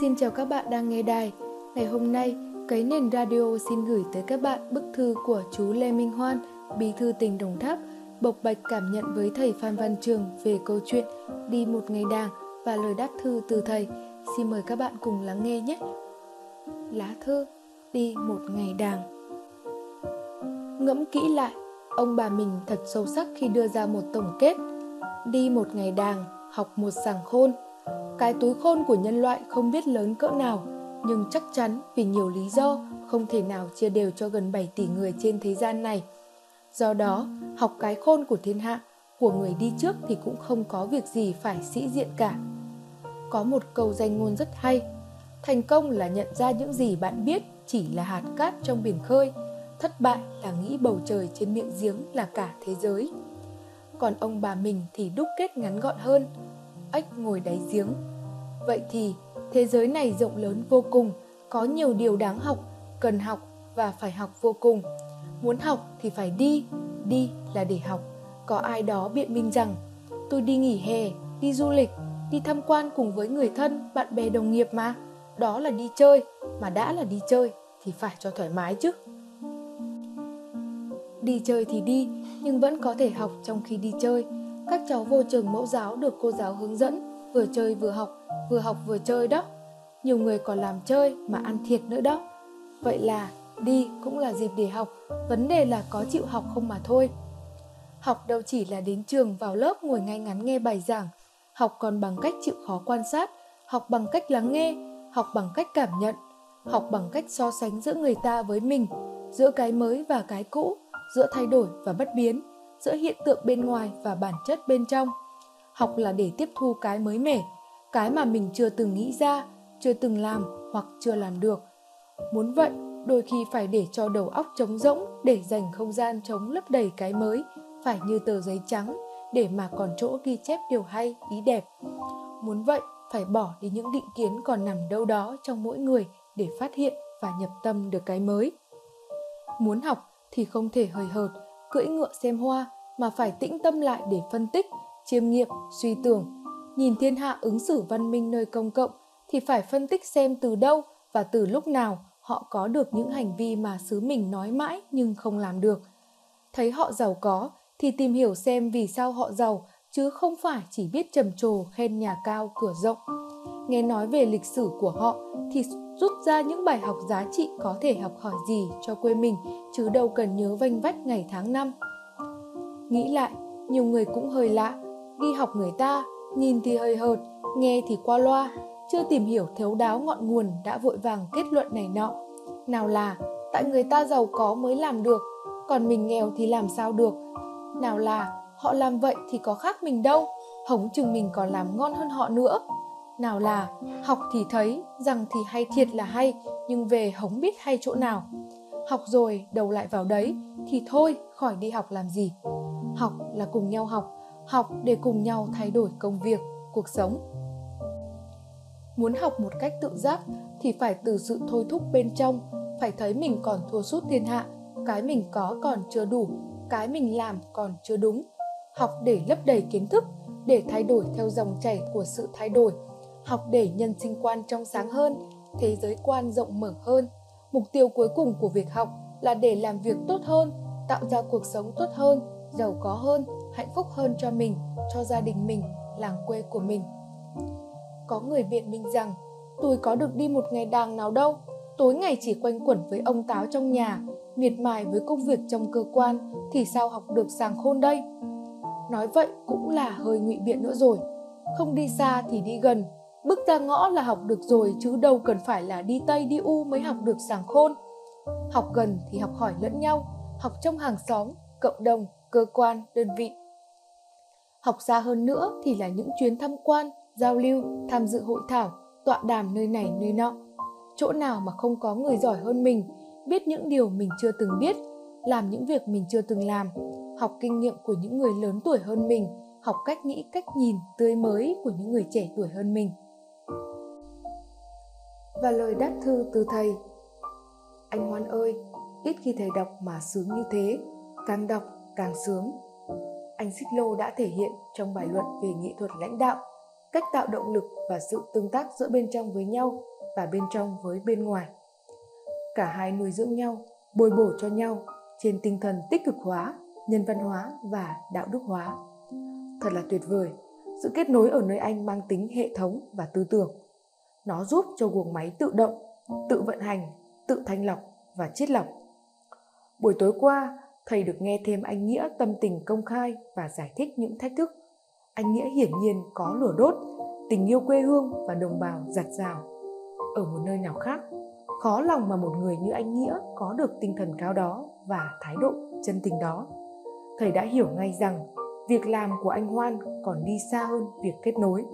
Xin chào các bạn đang nghe đài. Ngày hôm nay, Cấy Nền Radio xin gửi tới các bạn bức thư của chú Lê Minh Hoan, bí thư tỉnh Đồng Tháp, bộc bạch cảm nhận với thầy Phan Văn Trường về câu chuyện Đi một ngày đàng và lời đáp thư từ thầy. Xin mời các bạn cùng lắng nghe nhé. Lá thư Đi một ngày đàng Ngẫm kỹ lại, ông bà mình thật sâu sắc khi đưa ra một tổng kết Đi một ngày đàng, học một sàng khôn – cái túi khôn của nhân loại không biết lớn cỡ nào, nhưng chắc chắn vì nhiều lý do không thể nào chia đều cho gần 7 tỷ người trên thế gian này. Do đó, học cái khôn của thiên hạ, của người đi trước thì cũng không có việc gì phải sĩ diện cả. Có một câu danh ngôn rất hay, thành công là nhận ra những gì bạn biết chỉ là hạt cát trong biển khơi, thất bại là nghĩ bầu trời trên miệng giếng là cả thế giới. Còn ông bà mình thì đúc kết ngắn gọn hơn, ếch ngồi đáy giếng. Vậy thì, thế giới này rộng lớn vô cùng, có nhiều điều đáng học, cần học và phải học vô cùng. Muốn học thì phải đi, đi là để học. Có ai đó biện minh rằng, tôi đi nghỉ hè, đi du lịch, đi tham quan cùng với người thân, bạn bè đồng nghiệp mà. Đó là đi chơi, mà đã là đi chơi thì phải cho thoải mái chứ. Đi chơi thì đi, nhưng vẫn có thể học trong khi đi chơi, các cháu vô trường mẫu giáo được cô giáo hướng dẫn, vừa chơi vừa học, vừa học vừa chơi đó. Nhiều người còn làm chơi mà ăn thiệt nữa đó. Vậy là đi cũng là dịp để học, vấn đề là có chịu học không mà thôi. Học đâu chỉ là đến trường vào lớp ngồi ngay ngắn nghe bài giảng, học còn bằng cách chịu khó quan sát, học bằng cách lắng nghe, học bằng cách cảm nhận, học bằng cách so sánh giữa người ta với mình, giữa cái mới và cái cũ, giữa thay đổi và bất biến giữa hiện tượng bên ngoài và bản chất bên trong. Học là để tiếp thu cái mới mẻ, cái mà mình chưa từng nghĩ ra, chưa từng làm hoặc chưa làm được. Muốn vậy, đôi khi phải để cho đầu óc trống rỗng để dành không gian chống lấp đầy cái mới, phải như tờ giấy trắng để mà còn chỗ ghi chép điều hay, ý đẹp. Muốn vậy, phải bỏ đi những định kiến còn nằm đâu đó trong mỗi người để phát hiện và nhập tâm được cái mới. Muốn học thì không thể hời hợt cưỡi ngựa xem hoa mà phải tĩnh tâm lại để phân tích, chiêm nghiệm, suy tưởng. Nhìn thiên hạ ứng xử văn minh nơi công cộng thì phải phân tích xem từ đâu và từ lúc nào họ có được những hành vi mà xứ mình nói mãi nhưng không làm được. Thấy họ giàu có thì tìm hiểu xem vì sao họ giàu chứ không phải chỉ biết trầm trồ khen nhà cao cửa rộng. Nghe nói về lịch sử của họ thì rút ra những bài học giá trị có thể học hỏi gì cho quê mình chứ đâu cần nhớ vanh vách ngày tháng năm. Nghĩ lại, nhiều người cũng hơi lạ, đi học người ta, nhìn thì hơi hợt, nghe thì qua loa, chưa tìm hiểu thấu đáo ngọn nguồn đã vội vàng kết luận này nọ. Nào là, tại người ta giàu có mới làm được, còn mình nghèo thì làm sao được. Nào là, họ làm vậy thì có khác mình đâu, hống chừng mình còn làm ngon hơn họ nữa. Nào là, học thì thấy, rằng thì hay thiệt là hay, nhưng về hống biết hay chỗ nào. Học rồi, đầu lại vào đấy, thì thôi, khỏi đi học làm gì. Học là cùng nhau học học để cùng nhau thay đổi công việc cuộc sống. Muốn học một cách tự giác thì phải từ sự thôi thúc bên trong phải thấy mình còn thua sút thiên hạ cái mình có còn chưa đủ cái mình làm còn chưa đúng. Học để lấp đầy kiến thức để thay đổi theo dòng chảy của sự thay đổi học để nhân sinh quan trong sáng hơn, thế giới quan rộng mở hơn. Mục tiêu cuối cùng của việc học là để làm việc tốt hơn, tạo ra cuộc sống tốt hơn, giàu có hơn, hạnh phúc hơn cho mình, cho gia đình mình, làng quê của mình. Có người biện minh rằng, tôi có được đi một ngày đàng nào đâu. Tối ngày chỉ quanh quẩn với ông táo trong nhà, miệt mài với công việc trong cơ quan, thì sao học được sàng khôn đây? Nói vậy cũng là hơi ngụy biện nữa rồi. Không đi xa thì đi gần bước ra ngõ là học được rồi chứ đâu cần phải là đi tây đi u mới học được sàng khôn học gần thì học hỏi lẫn nhau học trong hàng xóm cộng đồng cơ quan, đơn vị. Học xa hơn nữa thì là những chuyến tham quan, giao lưu, tham dự hội thảo, tọa đàm nơi này nơi nọ. Chỗ nào mà không có người giỏi hơn mình, biết những điều mình chưa từng biết, làm những việc mình chưa từng làm, học kinh nghiệm của những người lớn tuổi hơn mình, học cách nghĩ, cách nhìn tươi mới của những người trẻ tuổi hơn mình. Và lời đáp thư từ thầy Anh Hoan ơi, ít khi thầy đọc mà sướng như thế, càng đọc càng sướng. Anh Xích Lô đã thể hiện trong bài luận về nghệ thuật lãnh đạo cách tạo động lực và sự tương tác giữa bên trong với nhau và bên trong với bên ngoài. Cả hai nuôi dưỡng nhau, bồi bổ cho nhau trên tinh thần tích cực hóa, nhân văn hóa và đạo đức hóa. Thật là tuyệt vời, sự kết nối ở nơi anh mang tính hệ thống và tư tưởng. Nó giúp cho guồng máy tự động, tự vận hành, tự thanh lọc và chiết lọc. Buổi tối qua, thầy được nghe thêm anh Nghĩa tâm tình công khai và giải thích những thách thức. Anh Nghĩa hiển nhiên có lửa đốt, tình yêu quê hương và đồng bào giặt rào. Ở một nơi nào khác, khó lòng mà một người như anh Nghĩa có được tinh thần cao đó và thái độ chân tình đó. Thầy đã hiểu ngay rằng việc làm của anh Hoan còn đi xa hơn việc kết nối.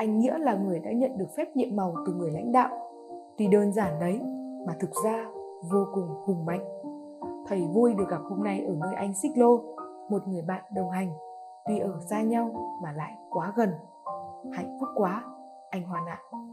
Anh Nghĩa là người đã nhận được phép nhiệm màu từ người lãnh đạo. Tuy đơn giản đấy, mà thực ra vô cùng hùng mạnh. Thầy vui được gặp hôm nay ở nơi anh Xích Lô, một người bạn đồng hành, tuy ở xa nhau mà lại quá gần. Hạnh phúc quá, anh Hoan ạ. À.